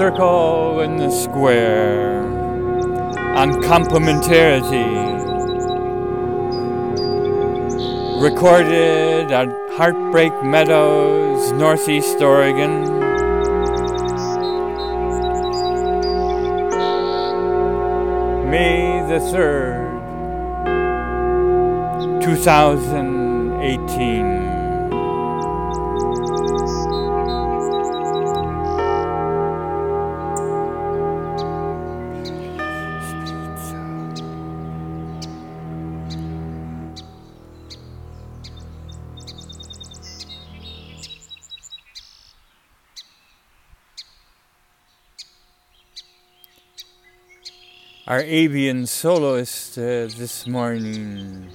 Circle in the square on complementarity. Recorded at Heartbreak Meadows, Northeast Oregon. May the 3rd, 2018. Our avian soloist uh, this morning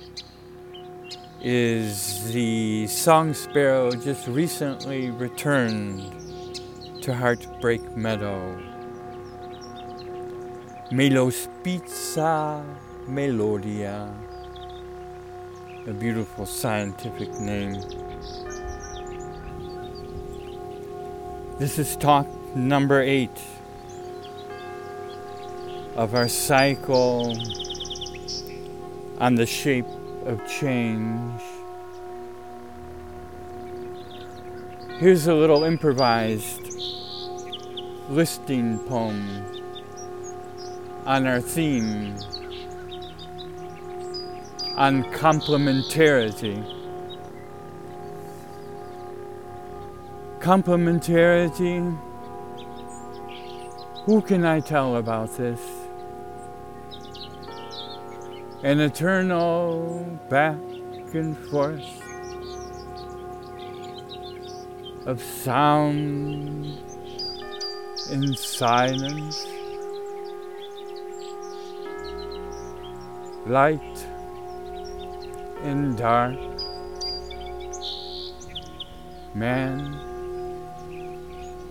is the song sparrow just recently returned to Heartbreak Meadow. Melospiza melodia, a beautiful scientific name. This is talk number eight of our cycle on the shape of change. Here's a little improvised listing poem on our theme on complementarity. Complementarity. Who can I tell about this? An eternal back and forth of sound in silence, light in dark, man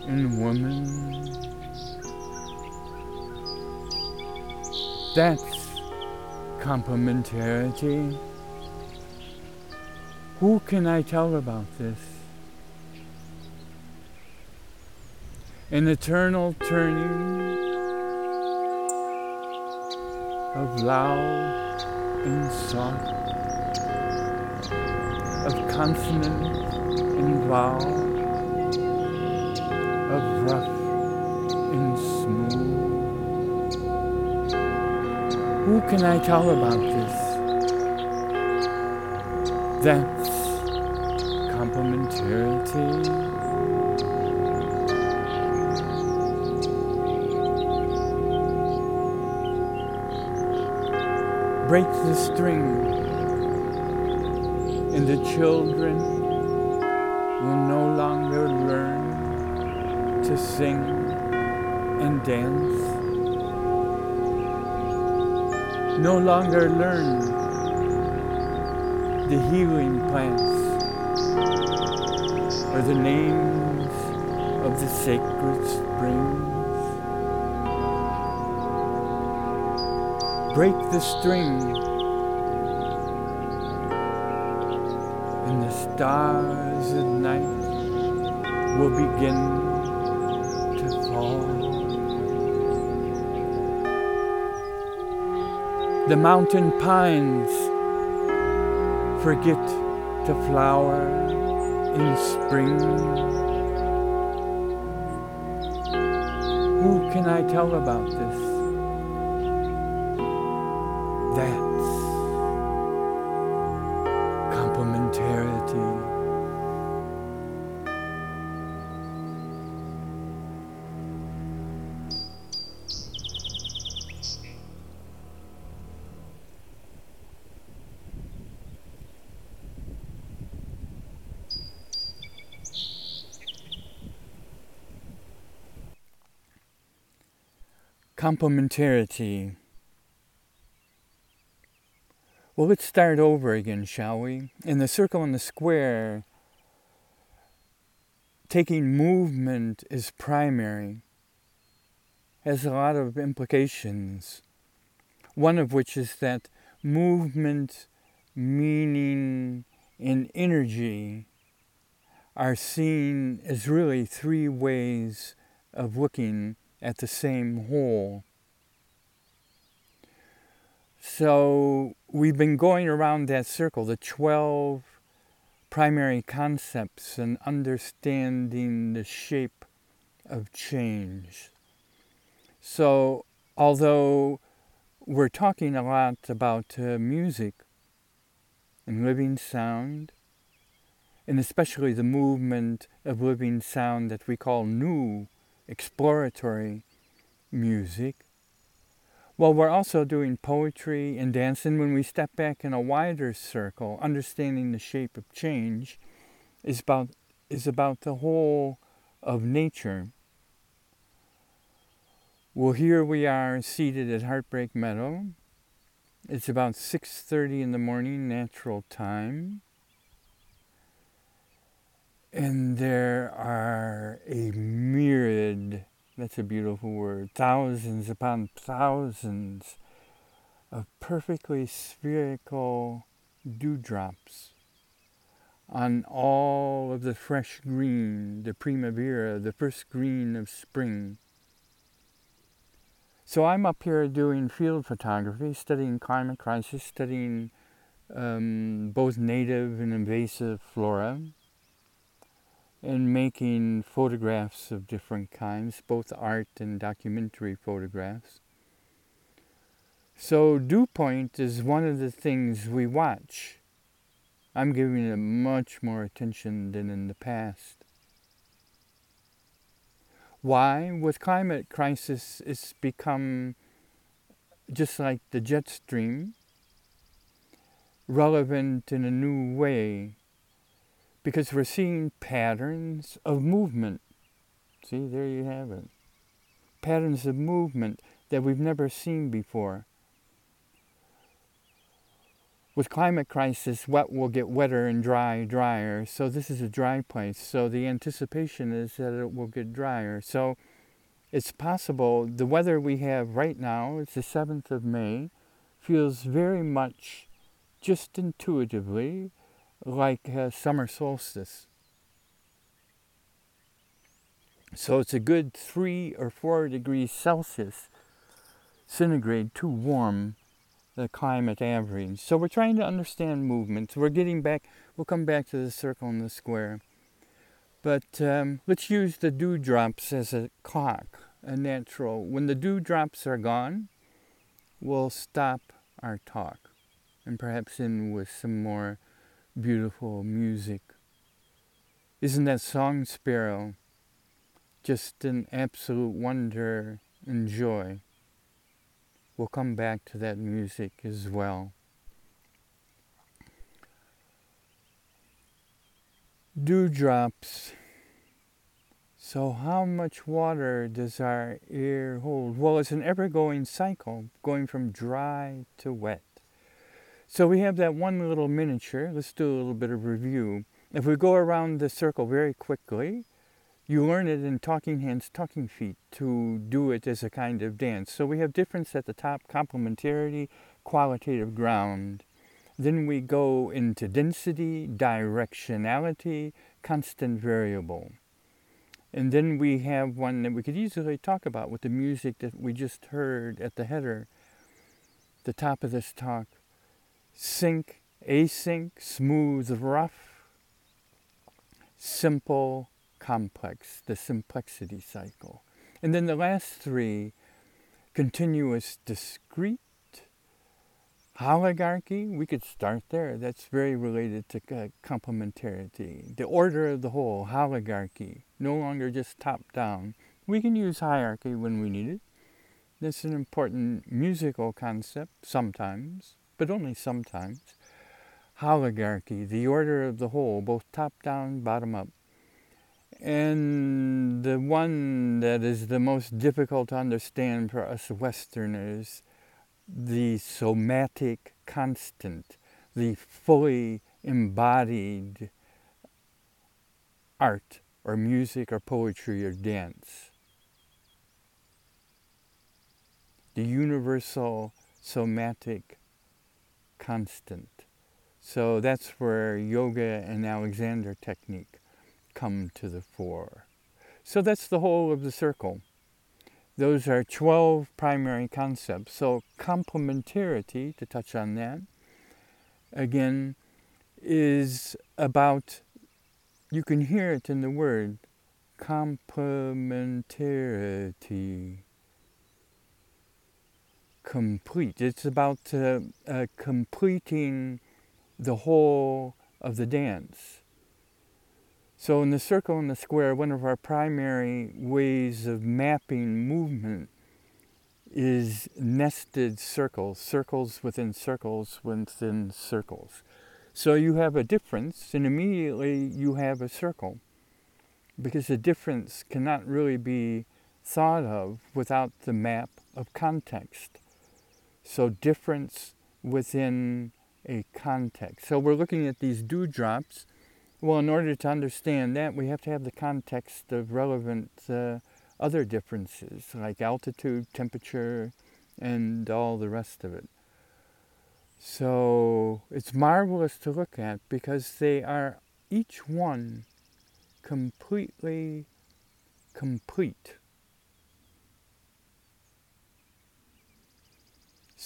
and woman. That's complementarity. Who can I tell about this? An eternal turning of loud and soft, of consonant and vowel, of rough Who can I tell about this? That's complementarity. Break the string, and the children will no longer learn to sing and dance no longer learn the healing plants or the names of the sacred springs. Break the string and the stars at night will begin The mountain pines forget to flower in spring. Who can I tell about this? Complementarity. Well, let's start over again, shall we? In the circle and the square, taking movement is primary has a lot of implications. One of which is that movement, meaning, and energy are seen as really three ways of looking at the same whole. So we've been going around that circle, the 12 primary concepts and understanding the shape of change. So, although we're talking a lot about uh, music and living sound, and especially the movement of living sound that we call new exploratory music. Well, we're also doing poetry and dance, and when we step back in a wider circle, understanding the shape of change is about, is about the whole of nature. Well, here we are seated at Heartbreak Meadow. It's about 6:30 in the morning natural time. And there are a myriad, that's a beautiful word, thousands upon thousands of perfectly spherical dewdrops on all of the fresh green, the primavera, the first green of spring. So I'm up here doing field photography, studying climate crisis, studying um, both native and invasive flora and making photographs of different kinds, both art and documentary photographs. So, dew point is one of the things we watch. I'm giving it much more attention than in the past. Why? With climate crisis, it's become just like the jet stream, relevant in a new way because we're seeing patterns of movement. See, there you have it. Patterns of movement that we've never seen before. With climate crisis, wet will get wetter and dry drier. So this is a dry place. So the anticipation is that it will get drier. So it's possible the weather we have right now, it's the 7th of May, feels very much just intuitively like summer solstice. So it's a good three or four degrees Celsius centigrade too warm the climate average. So we're trying to understand movements. We're getting back, we'll come back to the circle and the square. But um, let's use the dewdrops as a clock, a natural. When the dewdrops are gone, we'll stop our talk and perhaps in with some more beautiful music. Isn't that song sparrow just an absolute wonder and joy? We'll come back to that music as well. Dewdrops. So, how much water does our air hold? Well, it's an ever going cycle, going from dry to wet. So we have that one little miniature. Let's do a little bit of review. If we go around the circle very quickly, you learn it in talking hands, talking feet to do it as a kind of dance. So we have difference at the top, complementarity, qualitative ground. Then we go into density, directionality, constant variable. And then we have one that we could easily talk about with the music that we just heard at the header, the top of this talk sync, async, smooth, rough, simple, complex, the simplexity cycle. And then the last three, continuous, discrete, holarchy, we could start there. That's very related to uh, complementarity. The order of the whole, holarchy, no longer just top down. We can use hierarchy when we need it. That's an important musical concept sometimes but only sometimes. Holarchy, the order of the whole, both top down, bottom up. And the one that is the most difficult to understand for us Westerners, the somatic constant, the fully embodied art or music or poetry or dance. The universal somatic constant. So that's where yoga and Alexander technique come to the fore. So that's the whole of the circle. Those are 12 primary concepts. So complementarity, to touch on that, again, is about, you can hear it in the word, complementarity. Complete. It's about uh, uh, completing the whole of the dance. So in the circle and the square, one of our primary ways of mapping movement is nested circles, circles within circles within circles. So you have a difference, and immediately you have a circle, because the difference cannot really be thought of without the map of context. So difference within a context. So we're looking at these dewdrops. Well, in order to understand that, we have to have the context of relevant uh, other differences, like altitude, temperature, and all the rest of it. So it's marvelous to look at because they are each one completely complete.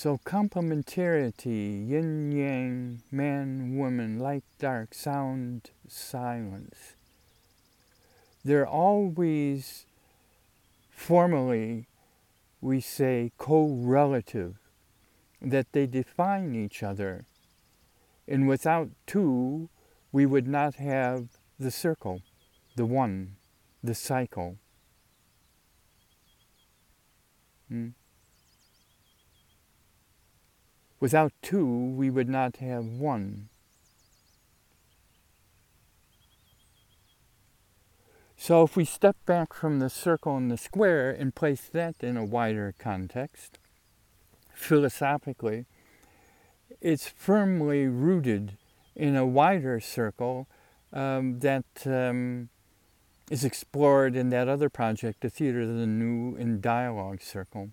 So complementarity, yin yang, man, woman, light, dark, sound, silence. They're always formally, we say, co-relative, that they define each other. And without two, we would not have the circle, the one, the cycle. Hmm? Without two, we would not have one. So if we step back from the circle and the square and place that in a wider context, philosophically, it's firmly rooted in a wider circle um, that um, is explored in that other project, the Theater of the New in Dialogue Circle.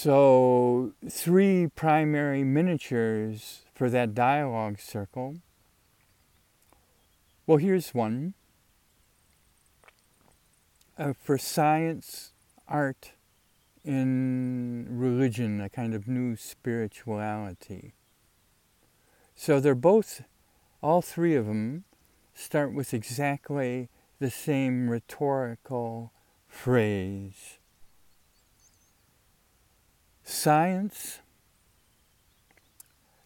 So, three primary miniatures for that dialogue circle. Well, here's one uh, for science, art, and religion, a kind of new spirituality. So they're both, all three of them, start with exactly the same rhetorical phrase science?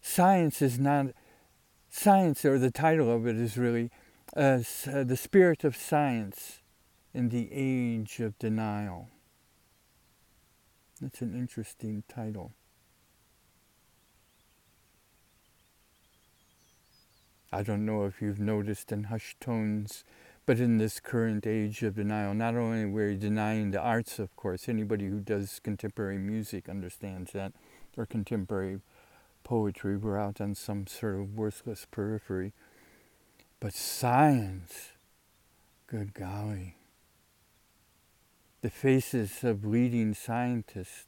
Science is not science or the title of it is really uh, uh, the spirit of science in the age of denial. That's an interesting title. I don't know if you've noticed in hushed tones but in this current age of denial, not only we're denying the arts, of course, anybody who does contemporary music understands that, or contemporary poetry, we're out on some sort of worthless periphery. But science, good golly, the faces of leading scientists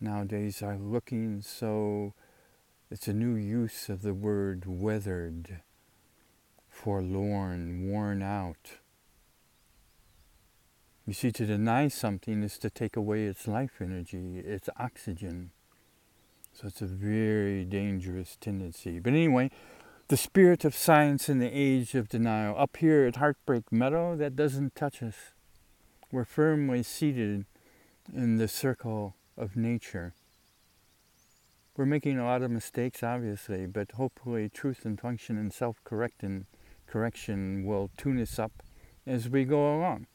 nowadays are looking so, it's a new use of the word weathered forlorn, worn out. You see, to deny something is to take away its life energy, its oxygen. So it's a very dangerous tendency. But anyway, the spirit of science in the age of denial. Up here at Heartbreak Meadow, that doesn't touch us. We're firmly seated in the circle of nature. We're making a lot of mistakes, obviously, but hopefully truth and function and self-correcting correction will tune us up as we go along.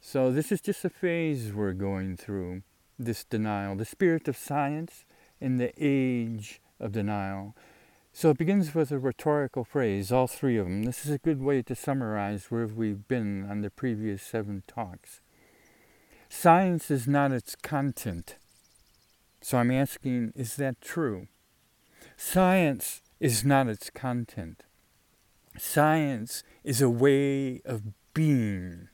So this is just a phase we're going through, this denial, the spirit of science in the age of denial. So it begins with a rhetorical phrase, all three of them. This is a good way to summarize where we've been on the previous seven talks. Science is not its content. So I'm asking, is that true? Science is not its content. Science is a way of being.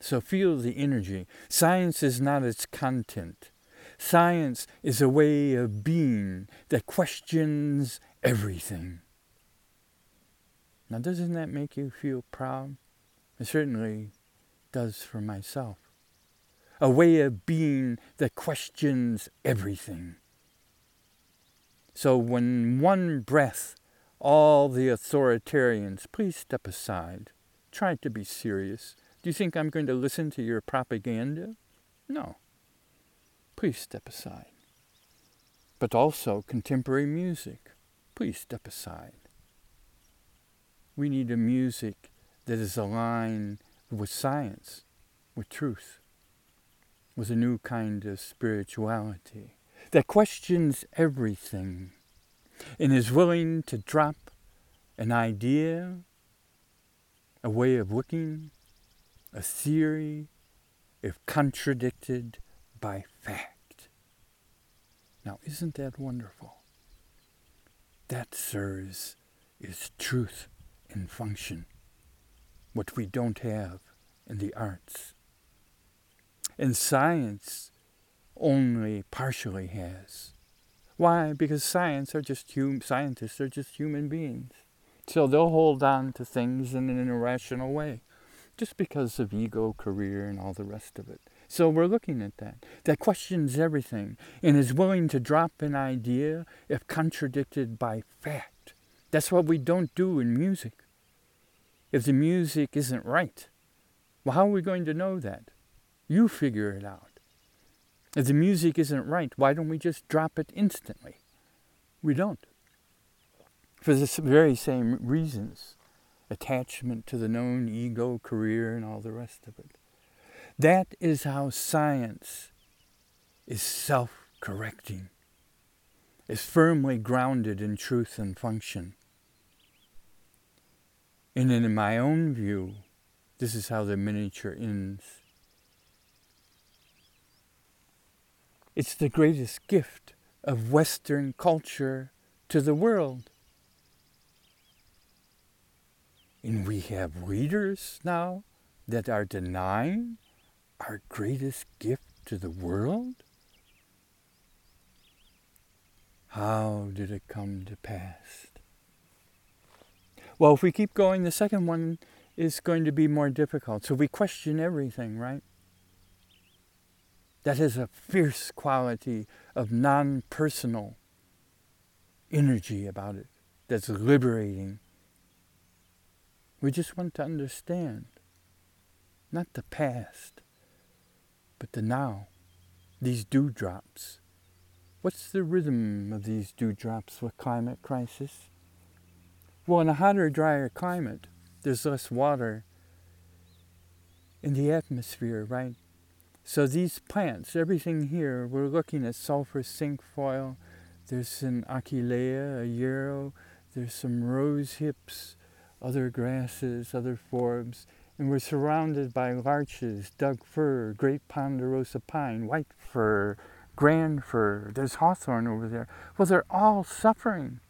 So feel the energy. Science is not its content. Science is a way of being that questions everything. Now, doesn't that make you feel proud? It certainly does for myself. A way of being that questions everything. So, when one breath, all the authoritarians, please step aside. Try to be serious. Do you think I'm going to listen to your propaganda? No. Please step aside. But also contemporary music. Please step aside. We need a music that is aligned with science, with truth, with a new kind of spirituality that questions everything and is willing to drop an idea, a way of looking, a theory, if contradicted by fact. Now, isn't that wonderful? That, sirs, is truth in function, what we don't have in the arts. And science only partially has. Why? Because science are just hum- scientists are just human beings. So they'll hold on to things in an irrational way, just because of ego, career, and all the rest of it. So we're looking at that. That questions everything and is willing to drop an idea if contradicted by fact. That's what we don't do in music. If the music isn't right, well, how are we going to know that? You figure it out. If the music isn't right, why don't we just drop it instantly? We don't. For the very same reasons attachment to the known ego, career, and all the rest of it. That is how science is self correcting, is firmly grounded in truth and function. And in my own view, this is how the miniature ends. It's the greatest gift of Western culture to the world. And we have leaders now that are denying our greatest gift to the world? How did it come to pass? Well, if we keep going, the second one is going to be more difficult. So we question everything, right? That has a fierce quality of non personal energy about it that's liberating. We just want to understand not the past, but the now, these dewdrops. What's the rhythm of these dewdrops with climate crisis? Well, in a hotter, drier climate, there's less water in the atmosphere, right? So these plants, everything here, we're looking at sulfur cinquefoil. There's an achillea, a yarrow. There's some rose hips, other grasses, other forbs. And we're surrounded by larches, Doug fir, great ponderosa pine, white fir, grand fir. There's hawthorn over there. Well, they're all suffering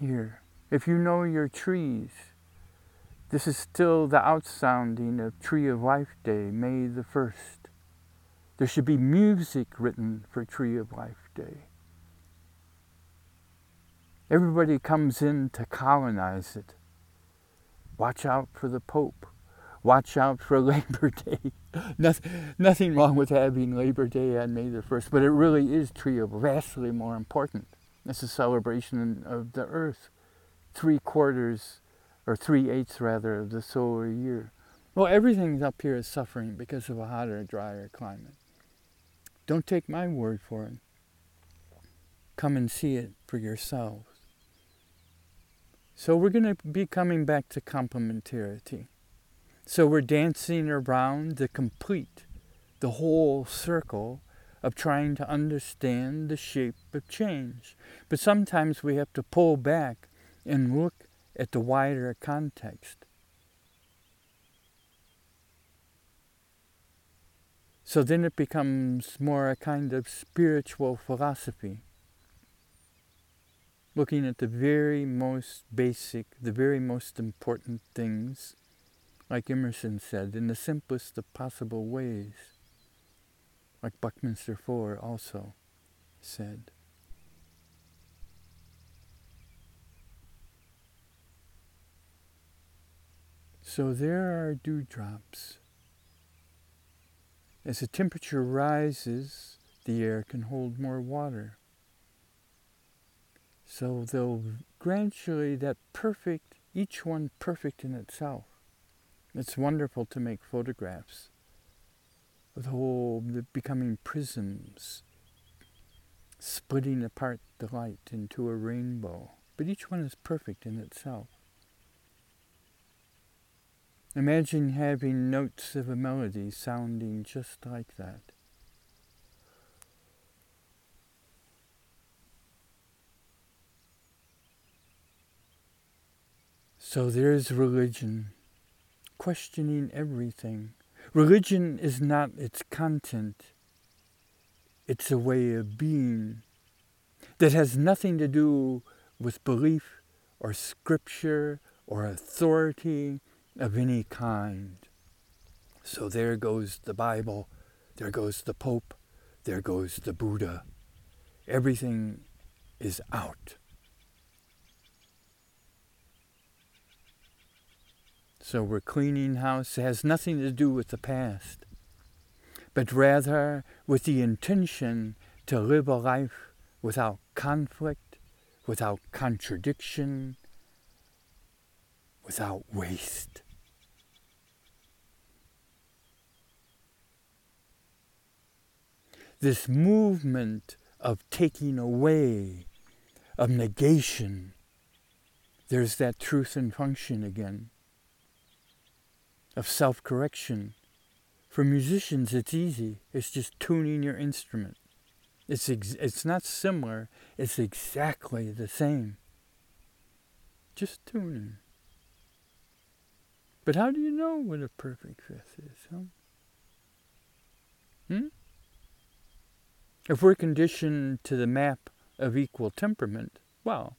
here. If you know your trees, this is still the outsounding of Tree of Life Day, May the 1st. There should be music written for Tree of Life Day. Everybody comes in to colonize it. Watch out for the Pope. Watch out for Labor Day. nothing, nothing wrong with having Labor Day on May the 1st, but it really is Tree of vastly more important. It's a celebration of the earth. Three quarters or three eighths rather, of the solar year. Well, everything up here is suffering because of a hotter, drier climate. Don't take my word for it. Come and see it for yourselves. So we're going to be coming back to complementarity. So we're dancing around the complete, the whole circle of trying to understand the shape of change. But sometimes we have to pull back and look at the wider context. So then it becomes more a kind of spiritual philosophy, looking at the very most basic, the very most important things, like Emerson said, in the simplest of possible ways, like Buckminster Fuller also said. So there are dewdrops. As the temperature rises, the air can hold more water. So they'll gradually, that perfect, each one perfect in itself. It's wonderful to make photographs with whole becoming prisms, splitting apart the light into a rainbow. But each one is perfect in itself. Imagine having notes of a melody sounding just like that. So there's religion, questioning everything. Religion is not its content, it's a way of being that has nothing to do with belief or scripture or authority of any kind. So there goes the Bible, there goes the Pope, there goes the Buddha. Everything is out. So we're cleaning house. It has nothing to do with the past, but rather with the intention to live a life without conflict, without contradiction, without waste. This movement of taking away, of negation, there's that truth and function again of self correction. For musicians, it's easy. It's just tuning your instrument. It's, ex- it's not similar, it's exactly the same. Just tuning. But how do you know what a perfect fifth is? Huh? Hmm? If we're conditioned to the map of equal temperament, well,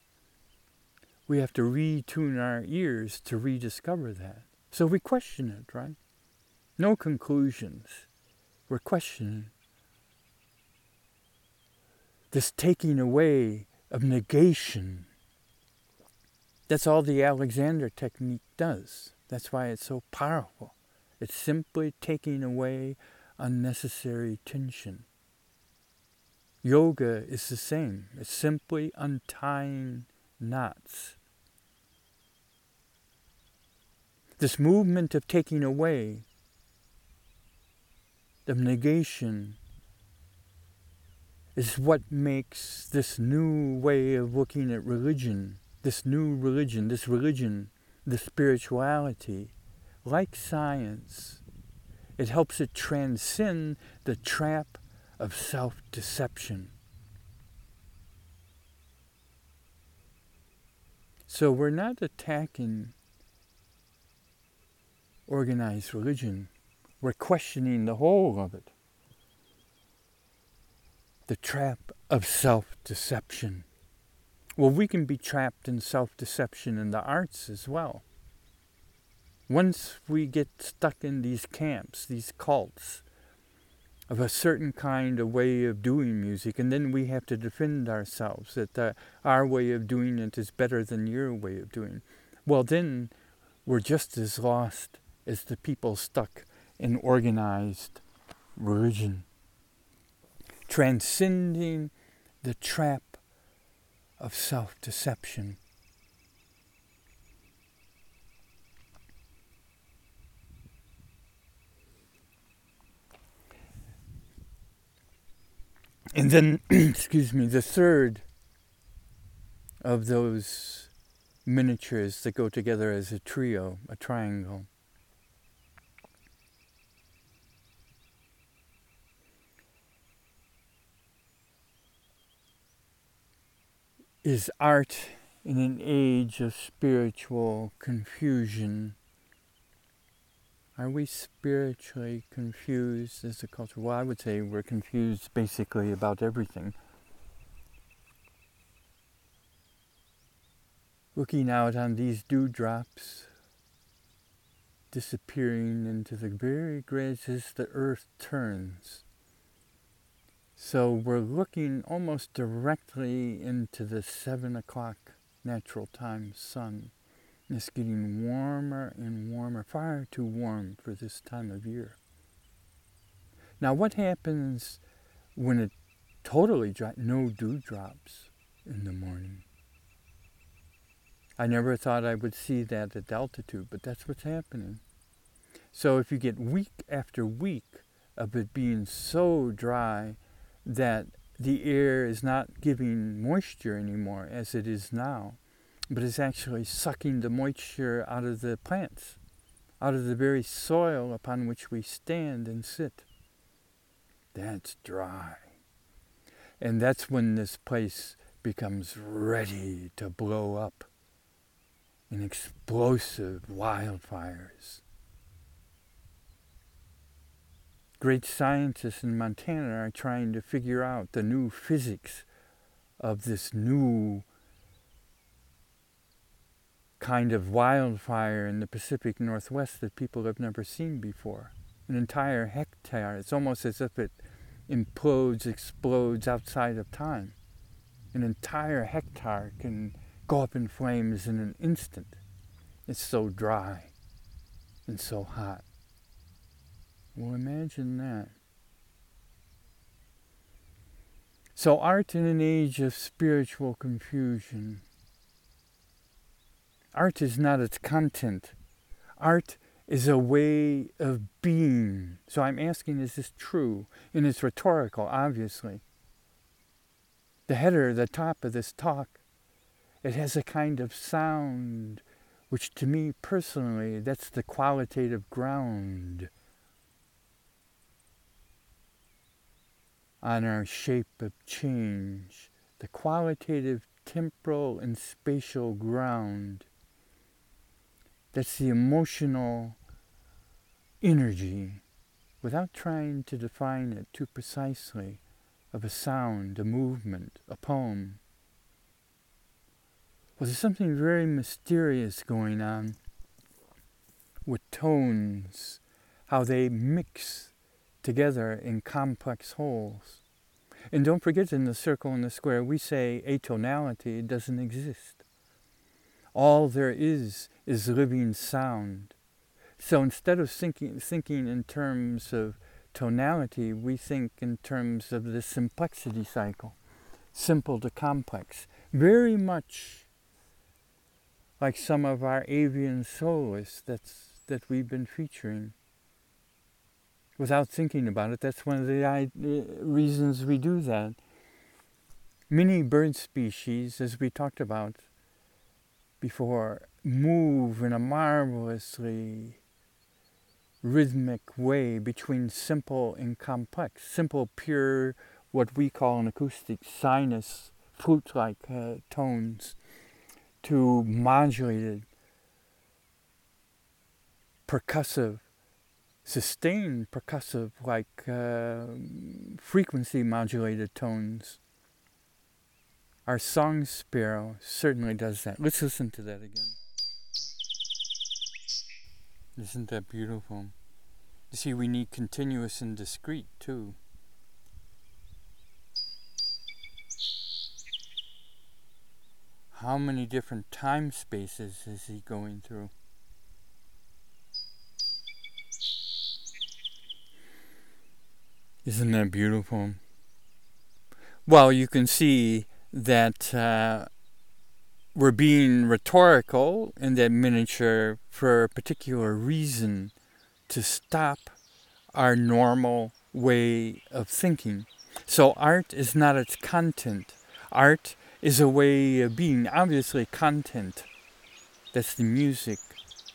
we have to retune our ears to rediscover that. So we question it, right? No conclusions. We're questioning. This taking away of negation. That's all the Alexander technique does. That's why it's so powerful. It's simply taking away unnecessary tension. Yoga is the same. It's simply untying knots. This movement of taking away, of negation, is what makes this new way of looking at religion, this new religion, this religion, the spirituality, like science, it helps it transcend the trap of self deception. So we're not attacking organized religion. We're questioning the whole of it. The trap of self deception. Well, we can be trapped in self deception in the arts as well. Once we get stuck in these camps, these cults, of a certain kind of way of doing music, and then we have to defend ourselves that uh, our way of doing it is better than your way of doing. Well, then we're just as lost as the people stuck in organized religion, transcending the trap of self deception. And then, excuse me, the third of those miniatures that go together as a trio, a triangle, is art in an age of spiritual confusion. Are we spiritually confused as a culture? Well, I would say we're confused basically about everything. Looking out on these dewdrops disappearing into the very grass as the earth turns. So we're looking almost directly into the seven o'clock natural time sun It's getting warmer and warmer, far too warm for this time of year. Now, what happens when it totally dry, no dewdrops in the morning? I never thought I would see that at altitude, but that's what's happening. So if you get week after week of it being so dry that the air is not giving moisture anymore as it is now, but it's actually sucking the moisture out of the plants, out of the very soil upon which we stand and sit. That's dry. And that's when this place becomes ready to blow up in explosive wildfires. Great scientists in Montana are trying to figure out the new physics of this new kind of wildfire in the Pacific Northwest that people have never seen before. An entire hectare. It's almost as if it implodes, explodes outside of time. An entire hectare can go up in flames in an instant. It's so dry and so hot. Well, imagine that. So, art in an age of spiritual confusion. Art is not its content. Art is a way of being. So I'm asking, is this true? And it's rhetorical, obviously. The header, the top of this talk, it has a kind of sound, which to me personally, that's the qualitative ground on our shape of change, the qualitative temporal and spatial ground. That's the emotional energy, without trying to define it too precisely, of a sound, a movement, a poem. Well, there's something very mysterious going on with tones, how they mix together in complex wholes. And don't forget in the circle and the square, we say atonality doesn't exist. All there is is living sound. So instead of thinking, thinking in terms of tonality, we think in terms of the simplexity cycle, simple to complex. Very much like some of our avian soloists that's, that we've been featuring without thinking about it. That's one of the uh, reasons we do that. Many bird species, as we talked about before, move in a marvelously rhythmic way between simple and complex. Simple, pure, what we call an acoustic sinus, flute like uh, tones, to modulated, percussive, sustained percussive, like uh, frequency modulated tones. Our song sparrow certainly does that. Let's listen to that again. Isn't that beautiful? You see, we need continuous and discrete too. How many different time spaces is he going through? Isn't that beautiful? Well, you can see that uh, we're being rhetorical in that miniature for a particular reason to stop our normal way of thinking. So, art is not its content, art is a way of being. Obviously, content that's the music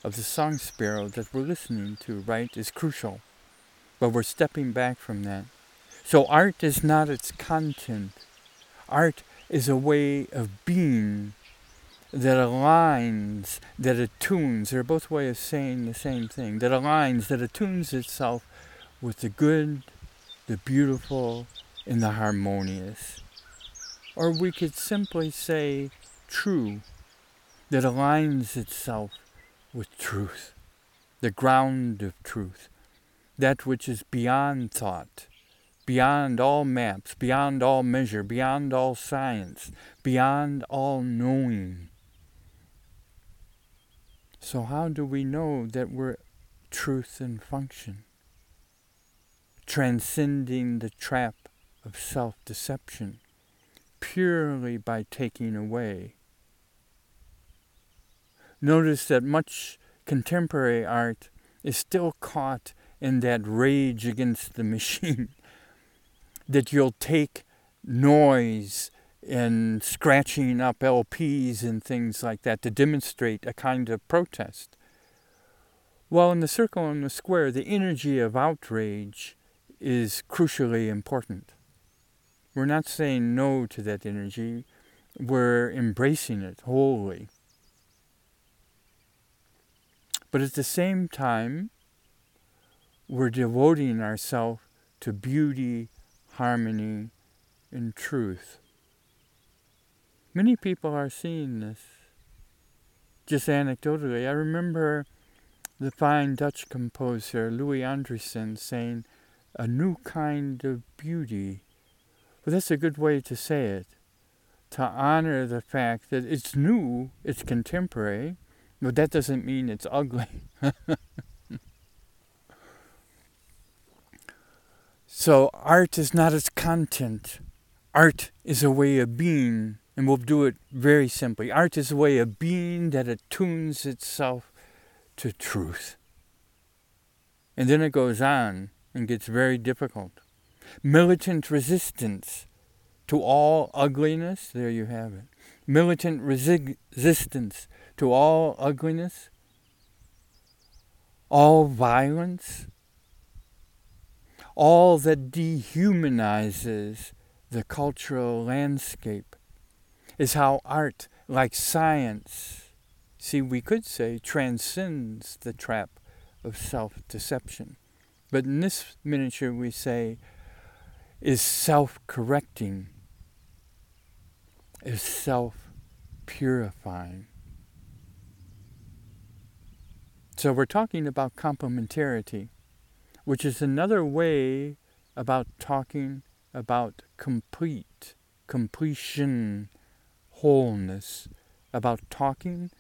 of the song sparrow that we're listening to, right, is crucial. But we're stepping back from that. So art is not its content. Art is a way of being that aligns, that attunes. They're both ways of saying the same thing. That aligns, that attunes itself with the good, the beautiful, and the harmonious. Or we could simply say true, that aligns itself with truth, the ground of truth that which is beyond thought, beyond all maps, beyond all measure, beyond all science, beyond all knowing. So, how do we know that we're truth and function? Transcending the trap of self deception purely by taking away. Notice that much contemporary art is still caught in that rage against the machine. That you'll take noise and scratching up LPs and things like that to demonstrate a kind of protest. Well, in the circle and the square, the energy of outrage is crucially important. We're not saying no to that energy, we're embracing it wholly. But at the same time, we're devoting ourselves to beauty, harmony, and truth. Many people are seeing this. Just anecdotally, I remember the fine Dutch composer Louis Andriessen saying, a new kind of beauty. Well, that's a good way to say it. To honor the fact that it's new, it's contemporary, but that doesn't mean it's ugly. so, art is not its content, art is a way of being and we'll do it very simply. Art is a way of being that attunes itself to truth. And then it goes on and gets very difficult. Militant resistance to all ugliness, there you have it. Militant resi- resistance to all ugliness, all violence, all that dehumanizes the cultural landscape is how art, like science, see, we could say transcends the trap of self deception. But in this miniature, we say is self correcting, is self purifying. So we're talking about complementarity, which is another way about talking about complete, completion, wholeness, about talking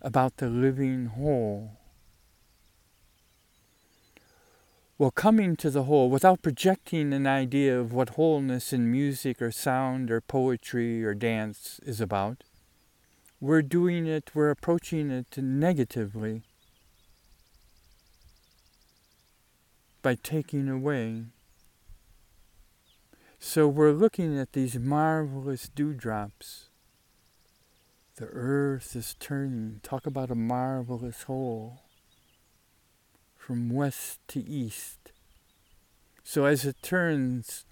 about the living whole. Well, coming to the whole without projecting an idea of what wholeness in music or sound or poetry or dance is about, we're doing it, we're approaching it negatively by taking away so we're looking at these marvelous dewdrops. The earth is turning. Talk about a marvelous whole from west to east. So as it turns,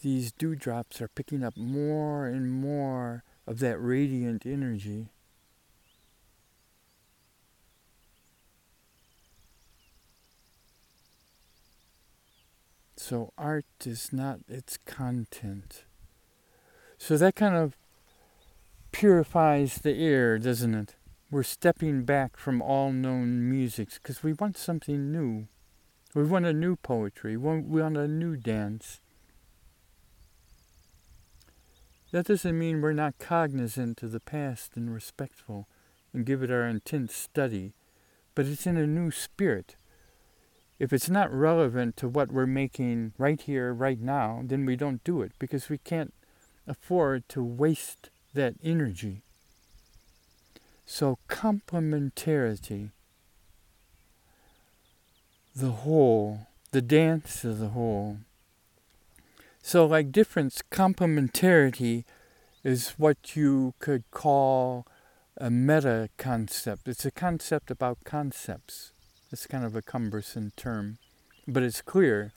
these dewdrops are picking up more and more of that radiant energy. So art is not its content. So that kind of purifies the ear, doesn't it? We're stepping back from all known musics because we want something new. We want a new poetry. We want a new dance. That doesn't mean we're not cognizant of the past and respectful and give it our intense study, but it's in a new spirit if it's not relevant to what we're making right here, right now, then we don't do it because we can't afford to waste that energy. So, complementarity, the whole, the dance of the whole. So, like difference, complementarity is what you could call a meta concept. It's a concept about concepts. It's kind of a cumbersome term, but it's clear.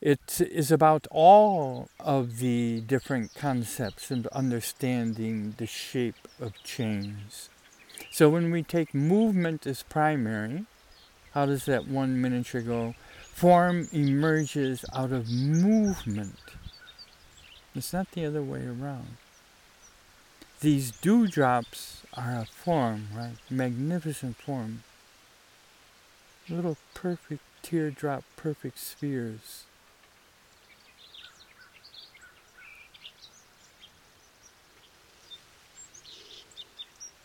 It is about all of the different concepts and understanding the shape of change. So when we take movement as primary, how does that one miniature go? Form emerges out of movement. It's not the other way around. These dewdrops are a form, right? Magnificent form little perfect teardrop, perfect spheres.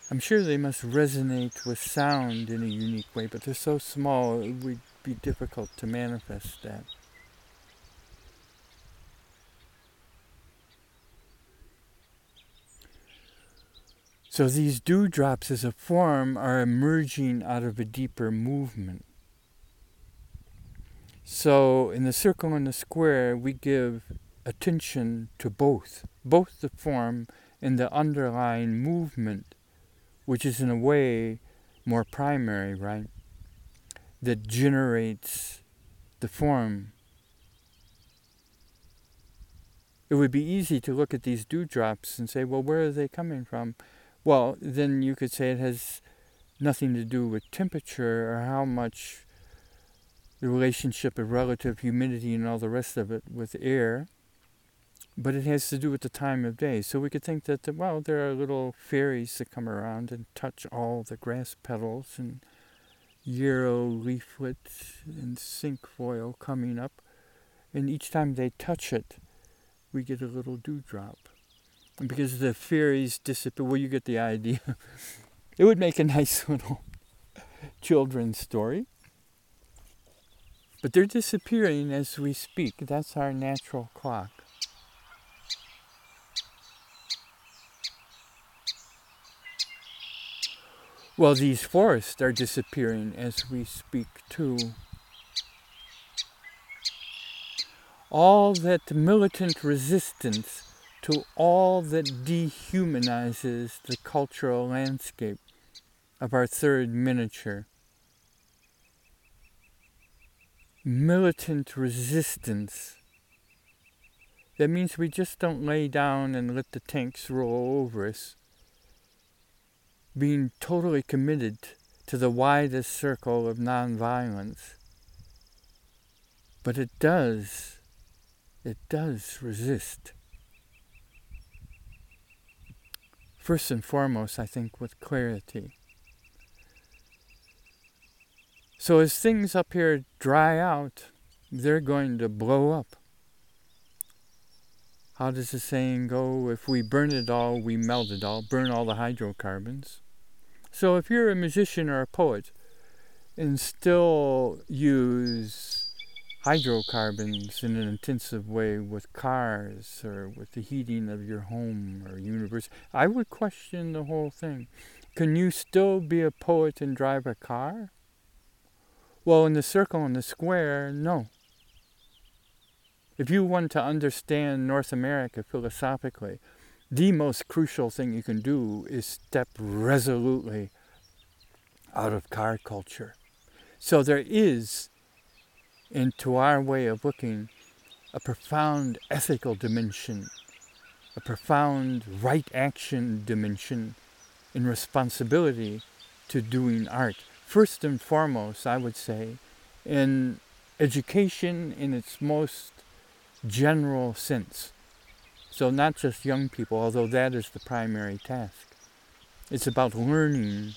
I'm sure they must resonate with sound in a unique way, but they're so small it would be difficult to manifest that. So these dewdrops as a form are emerging out of a deeper movement. So in the circle and the square, we give attention to both, both the form and the underlying movement, which is in a way more primary, right? That generates the form. It would be easy to look at these dewdrops and say, well, where are they coming from? Well, then you could say it has nothing to do with temperature or how much the relationship of relative humidity and all the rest of it with air, but it has to do with the time of day. So we could think that, well, there are little fairies that come around and touch all the grass petals and yarrow leaflets and cinquefoil coming up, and each time they touch it, we get a little dewdrop And because the fairies disappear. Well, you get the idea. it would make a nice little children's story. But they're disappearing as we speak. That's our natural clock. Well, these forests are disappearing as we speak too. All that militant resistance to all that dehumanizes the cultural landscape of our third miniature. Militant resistance. That means we just don't lay down and let the tanks roll over us. Being totally committed to the widest circle of nonviolence. But it does, it does resist. First and foremost, I think, with clarity. So as things up here dry out, they're going to blow up. How does the saying go? If we burn it all, we melt it all, burn all the hydrocarbons. So if you're a musician or a poet and still use hydrocarbons in an intensive way with cars or with the heating of your home or universe, I would question the whole thing. Can you still be a poet and drive a car? Well, in the circle and the square, no. If you want to understand North America philosophically, the most crucial thing you can do is step resolutely out of car culture. So there is into our way of looking a profound ethical dimension, a profound right action dimension in responsibility to doing art. First and foremost, I would say, in education in its most general sense. So, not just young people, although that is the primary task. It's about learning,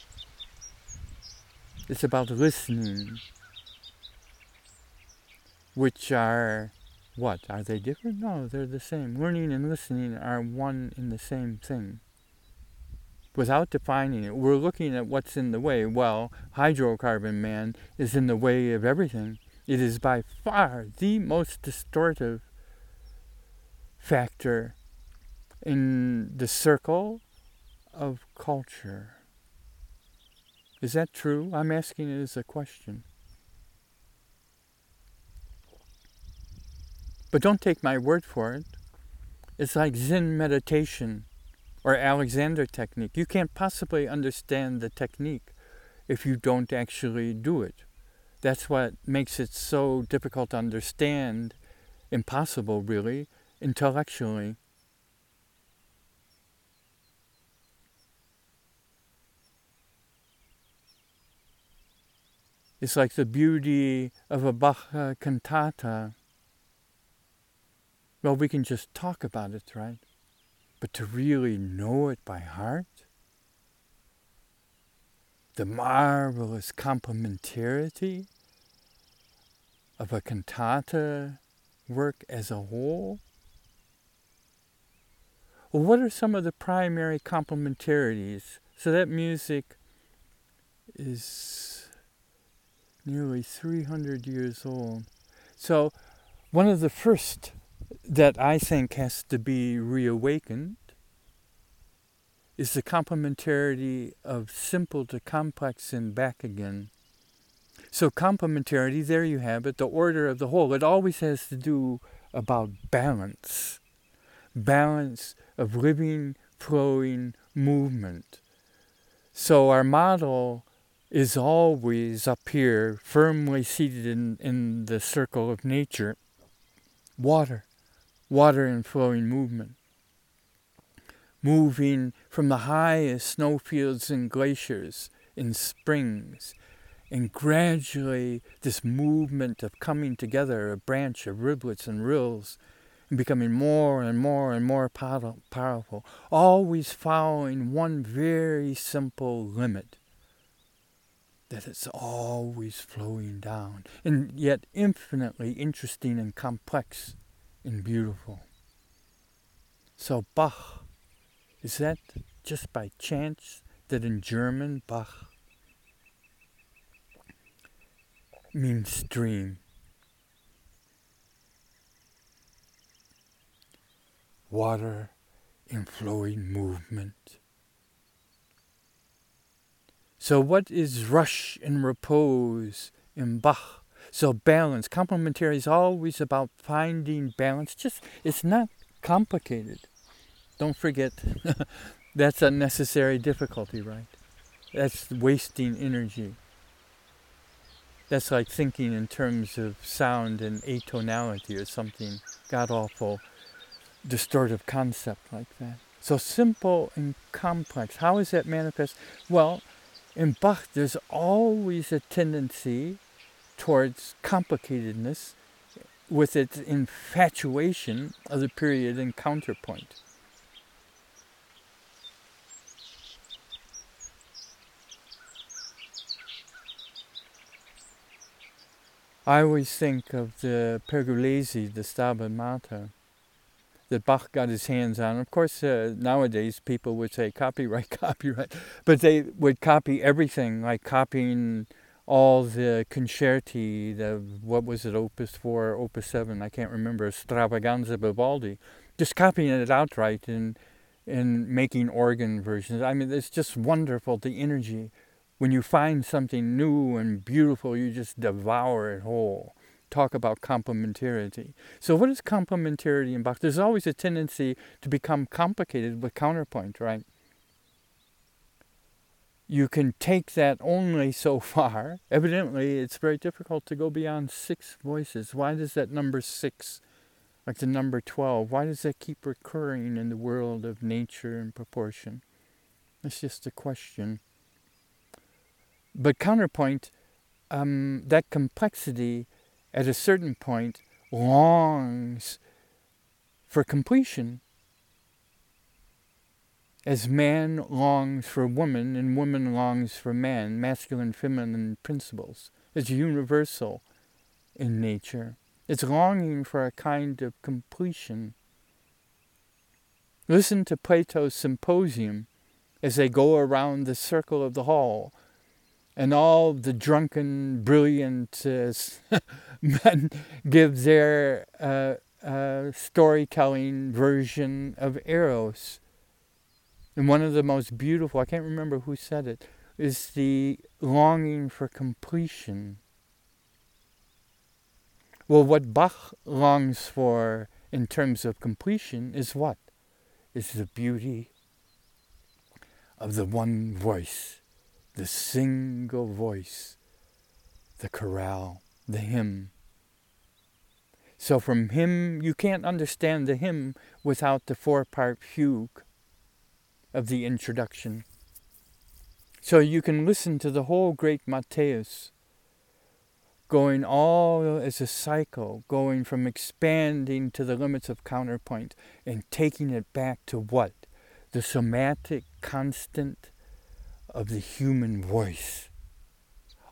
it's about listening, which are what? Are they different? No, they're the same. Learning and listening are one and the same thing. Without defining it, we're looking at what's in the way. Well, hydrocarbon man is in the way of everything. It is by far the most distortive factor in the circle of culture. Is that true? I'm asking it as a question. But don't take my word for it. It's like Zen meditation or Alexander technique. You can't possibly understand the technique if you don't actually do it. That's what makes it so difficult to understand, impossible really, intellectually. It's like the beauty of a Bach uh, cantata well, we can just talk about it, right? But to really know it by heart, the marvelous complementarity of a cantata work as a whole? Well, what are some of the primary complementarities So that music is nearly 300 years old. So one of the first that I think has to be reawakened is the complementarity of simple to complex and back again. So complementarity, there you have it, the order of the whole. It always has to do about balance. Balance of living, flowing movement. So our model is always up here, firmly seated in, in the circle of nature. Water, water and flowing movement. Moving from the highest snowfields and glaciers in springs, and gradually this movement of coming together, a branch of rivulets and rills, and becoming more and more and more powerful, always following one very simple limit that it's always flowing down, and yet infinitely interesting and complex and beautiful. So Bach is that just by chance that in German Bach means stream? Water in flowing movement. So, what is rush and repose in Bach? So, balance. Complementary is always about finding balance. Just, it's not complicated. Don't forget, that's unnecessary difficulty, right? That's wasting energy. That's like thinking in terms of sound and atonality or something god awful, distortive concept like that. So simple and complex. How is that manifest? Well, in Bach, there's always a tendency towards complicatedness with its infatuation of the period and counterpoint. I always think of the Pergolesi, the Stabat Mater, that Bach got his hands on. Of course, uh, nowadays people would say copyright, copyright, but they would copy everything, like copying all the concerti, the what was it, Opus 4, Opus 7, I can't remember, Stravaganza Vivaldi, just copying it outright and and making organ versions. I mean, it's just wonderful the energy when you find something new and beautiful, you just devour it whole. Talk about complementarity. So, what is complementarity in Bach? There's always a tendency to become complicated with counterpoint, right? You can take that only so far. Evidently, it's very difficult to go beyond six voices. Why does that number six, like the number 12, why does that keep recurring in the world of nature and proportion? It's just a question. But counterpoint, um, that complexity at a certain point longs for completion. As man longs for woman and woman longs for man, masculine, feminine principles. is universal in nature. It's longing for a kind of completion. Listen to Plato's symposium as they go around the circle of the hall and all the drunken, brilliant uh, men give their uh, uh, storytelling version of Eros. And one of the most beautiful, I can't remember who said it, is the longing for completion. Well, what Bach longs for in terms of completion is what? Is the beauty of the one voice the single voice, the chorale, the hymn. So from him, you can't understand the hymn without the four-part fugue of the introduction. So you can listen to the whole great Matthäus going all as a cycle, going from expanding to the limits of counterpoint and taking it back to what? The somatic, constant, of the human voice.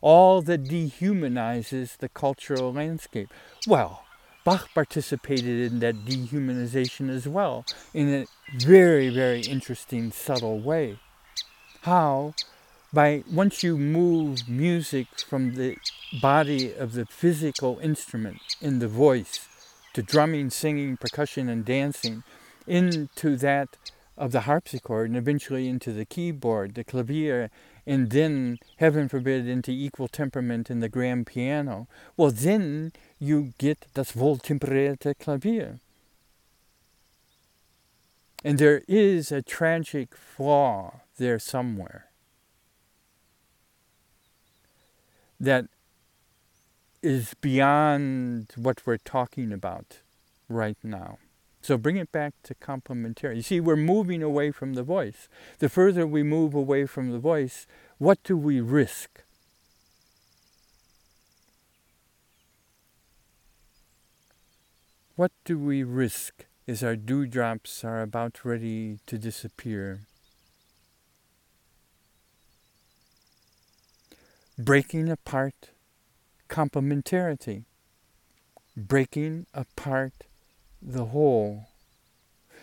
All that dehumanizes the cultural landscape. Well, Bach participated in that dehumanization as well in a very, very interesting, subtle way. how by once you move music from the body of the physical instrument in the voice to drumming, singing, percussion, and dancing into that of the harpsichord and eventually into the keyboard, the clavier, and then, heaven forbid, into equal temperament in the grand piano, well, then you get das wohltemperierte Klavier. And there is a tragic flaw there somewhere that is beyond what we're talking about right now. So bring it back to complementarity. You see, we're moving away from the voice. The further we move away from the voice, what do we risk? What do we risk as our dewdrops are about ready to disappear? Breaking apart complementarity, breaking apart the whole.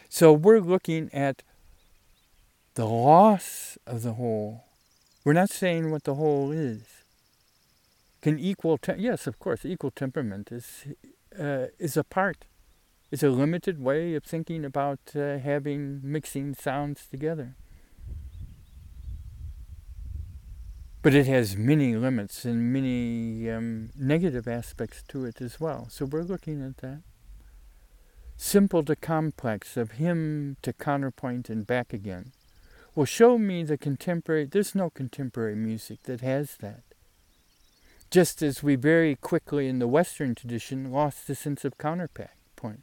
So we're looking at the loss of the whole. We're not saying what the whole is. Can equal, te- yes, of course, equal temperament is uh, is a part. is a limited way of thinking about uh, having mixing sounds together. But it has many limits and many um, negative aspects to it as well. So we're looking at that simple to complex, of hymn to counterpoint and back again. Well, show me the contemporary, there's no contemporary music that has that. Just as we very quickly in the Western tradition lost the sense of counterpoint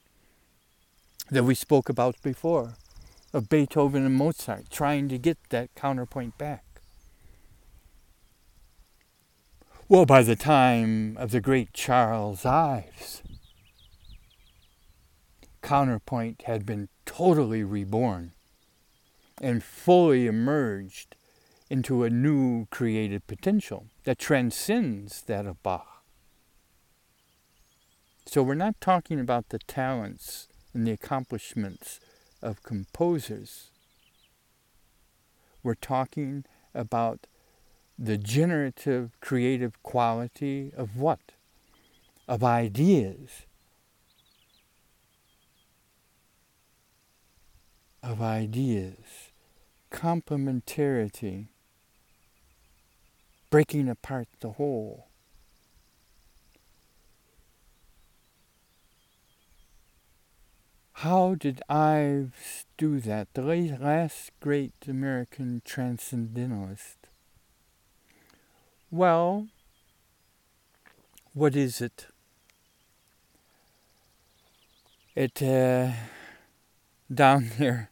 that we spoke about before, of Beethoven and Mozart trying to get that counterpoint back. Well, by the time of the great Charles Ives, Counterpoint had been totally reborn and fully emerged into a new creative potential that transcends that of Bach. So we're not talking about the talents and the accomplishments of composers. We're talking about the generative creative quality of what? Of ideas of ideas, complementarity, breaking apart the whole. How did Ives do that? The last great American transcendentalist. Well, what is it? It uh, down here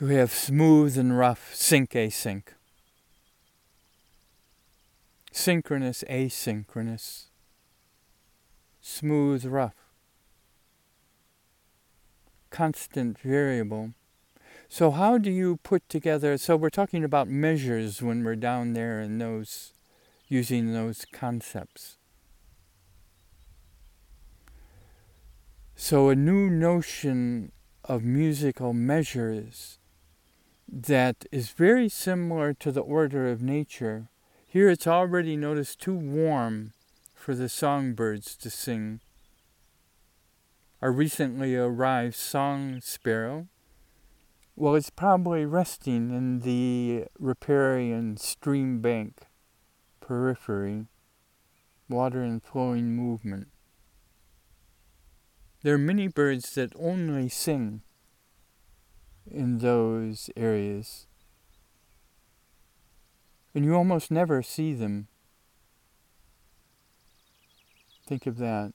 we have smooth and rough, sync async. Synchronous, asynchronous. Smooth, rough. Constant, variable. So, how do you put together? So, we're talking about measures when we're down there in those, using those concepts. So, a new notion of musical measures that is very similar to the order of nature. Here it's already noticed too warm for the songbirds to sing. Our recently arrived song sparrow, well, it's probably resting in the riparian stream bank periphery, water and flowing movement. There are many birds that only sing in those areas. And you almost never see them. Think of that.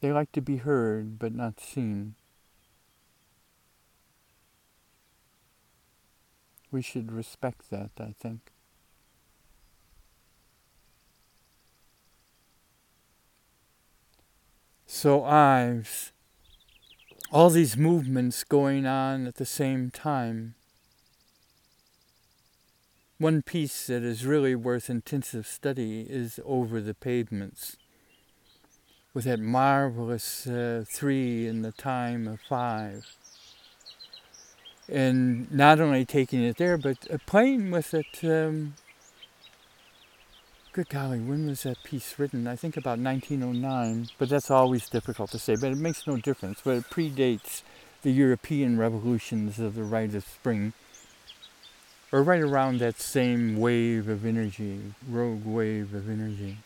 They like to be heard but not seen. We should respect that, I think. So Ives all these movements going on at the same time. One piece that is really worth intensive study is Over the Pavements, with that marvelous uh, three in the time of five. and not only taking it there, but playing with it. Um, good golly, when was that piece written? I think about 1909, but that's always difficult to say. But it makes no difference. But it predates the European revolutions of the Rite of Spring, or right around that same wave of energy, rogue wave of energy.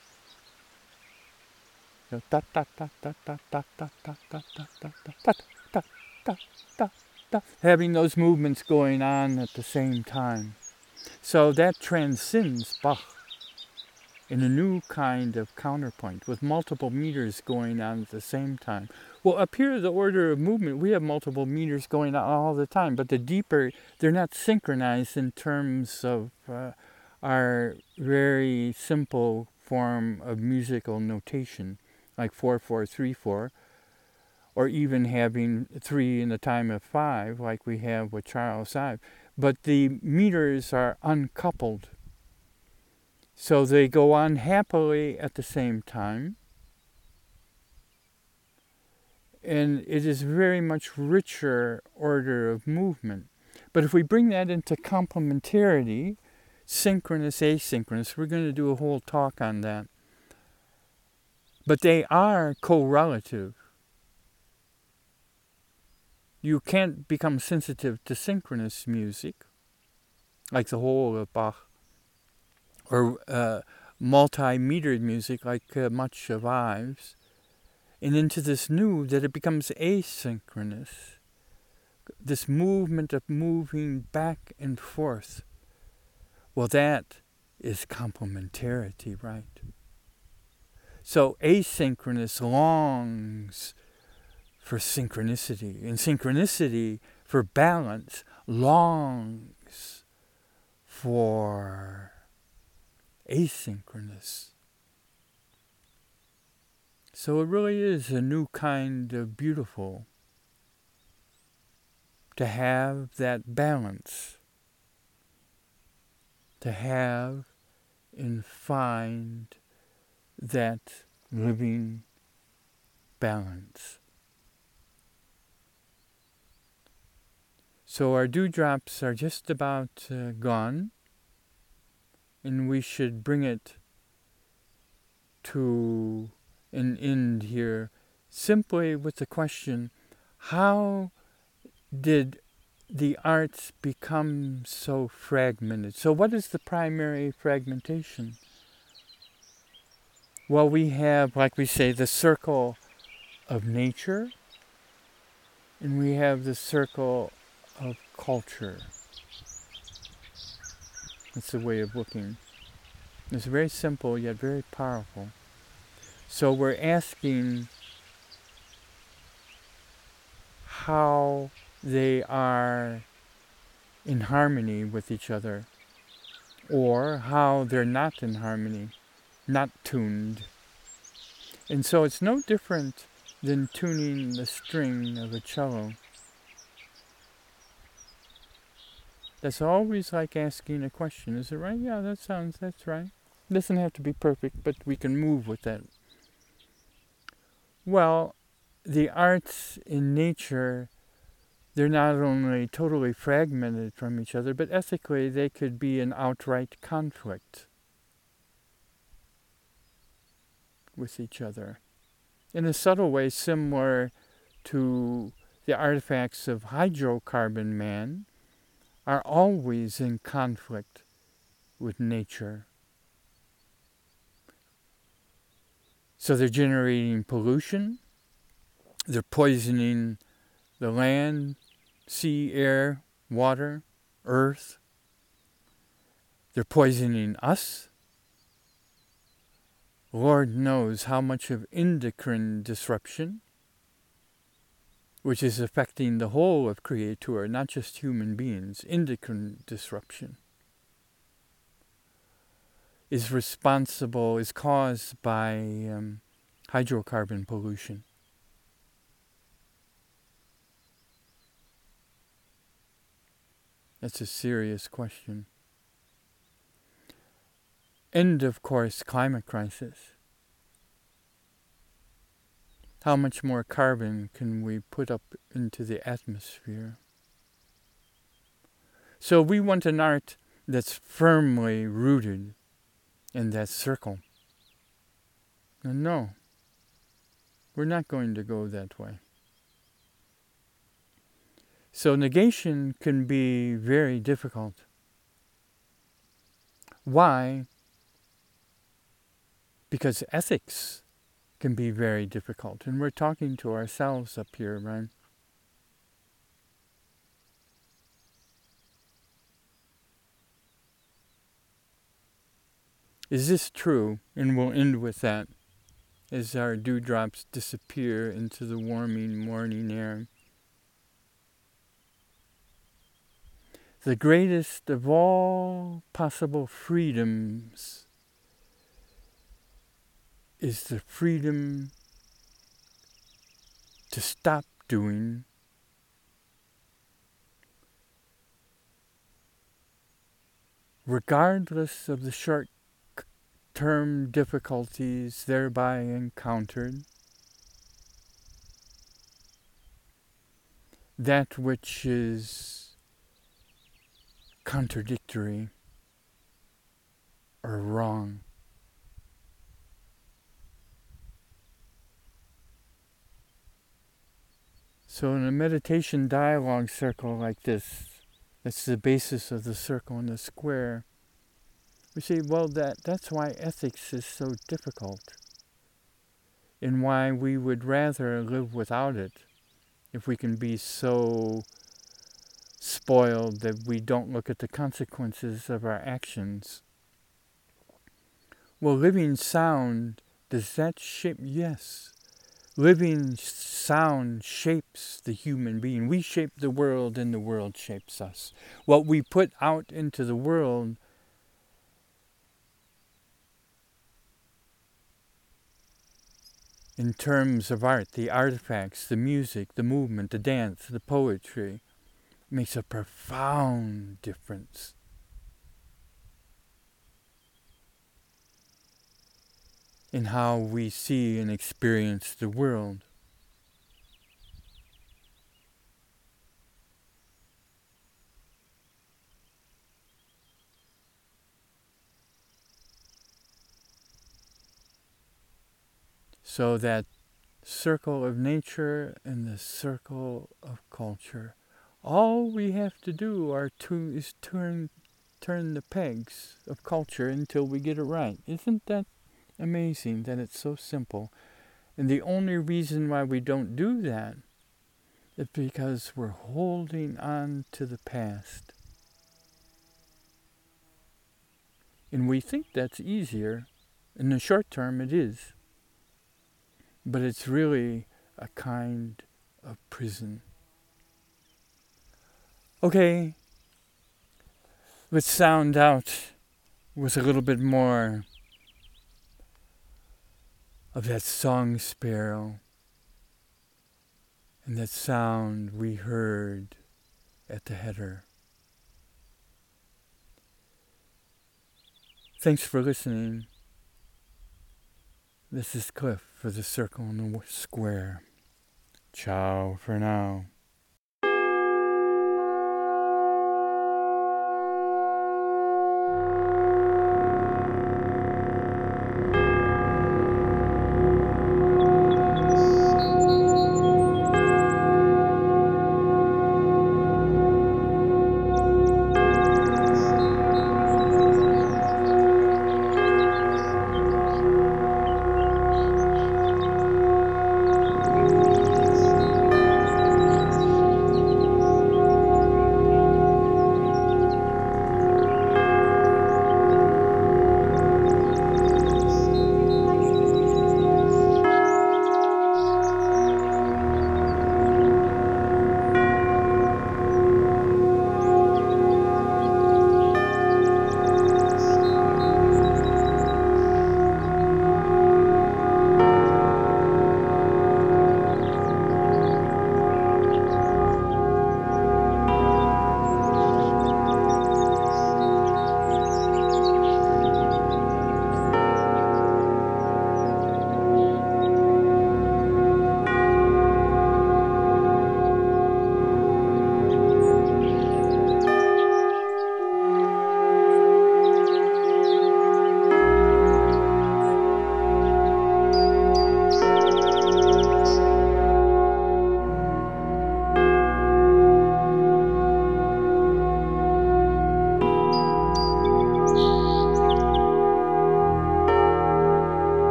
Having those movements going on at the same time. So that transcends Bach in a new kind of counterpoint with multiple meters going on at the same time. Well, up here, the order of movement, we have multiple meters going on all the time, but the deeper, they're not synchronized in terms of uh, our very simple form of musical notation like 4434, or even having three in the time of five, like we have with Charles Ives. But the meters are uncoupled. So they go on happily at the same time. And it is very much richer order of movement. But if we bring that into complementarity, synchronous, asynchronous, we're going to do a whole talk on that but they are correlative. You can't become sensitive to synchronous music, like the whole of Bach, or uh, multi-metered music, like uh, much of and into this new that it becomes asynchronous. This movement of moving back and forth. Well, that is complementarity, right? So asynchronous longs for synchronicity, and synchronicity for balance longs for asynchronous. So it really is a new kind of beautiful to have that balance, to have and find that living balance. So our dewdrops are just about uh, gone, and we should bring it to an end here simply with the question how did the arts become so fragmented? So, what is the primary fragmentation? Well, we have, like we say, the circle of nature, and we have the circle of culture. That's the way of looking. It's very simple yet very powerful. So we're asking how they are in harmony with each other, or how they're not in harmony not tuned. And so it's no different than tuning the string of a cello. That's always like asking a question. Is it right? Yeah, that sounds, that's right. It doesn't have to be perfect, but we can move with that. Well, the arts in nature, they're not only totally fragmented from each other, but ethically they could be in outright conflict. with each other. In a subtle way, similar to the artifacts of hydrocarbon man, are always in conflict with nature. So they're generating pollution, they're poisoning the land, sea, air, water, earth. They're poisoning us. Lord knows how much of endocrine disruption, which is affecting the whole of Creator, not just human beings, endocrine disruption, is responsible, is caused by um, hydrocarbon pollution. That's a serious question. And of course, climate crisis. How much more carbon can we put up into the atmosphere? So we want an art that's firmly rooted in that circle. And no, we're not going to go that way. So negation can be very difficult. Why? Because ethics can be very difficult. And we're talking to ourselves up here, right? Is this true? And we'll end with that as our dewdrops disappear into the warming morning air. The greatest of all possible freedoms is the freedom to stop doing regardless of the short term difficulties thereby encountered, that which is contradictory or wrong. So, in a meditation dialogue circle like this, that's the basis of the circle and the square. We see, well, that, that's why ethics is so difficult, and why we would rather live without it if we can be so spoiled that we don't look at the consequences of our actions. Well, living sound, does that shape? Yes. Living sound shapes the human being. We shape the world, and the world shapes us. What we put out into the world in terms of art, the artifacts, the music, the movement, the dance, the poetry, makes a profound difference. In how we see and experience the world. So that circle of nature and the circle of culture. All we have to do are to is turn turn the pegs of culture until we get it right. Isn't that amazing that it's so simple? And the only reason why we don't do that is because we're holding on to the past. And we think that's easier. In the short term, it is but it's really a kind of prison. Okay, let's sound out with a little bit more of that song sparrow and that sound we heard at the header. Thanks for listening. This is Cliff for the circle and the square. Ciao for now.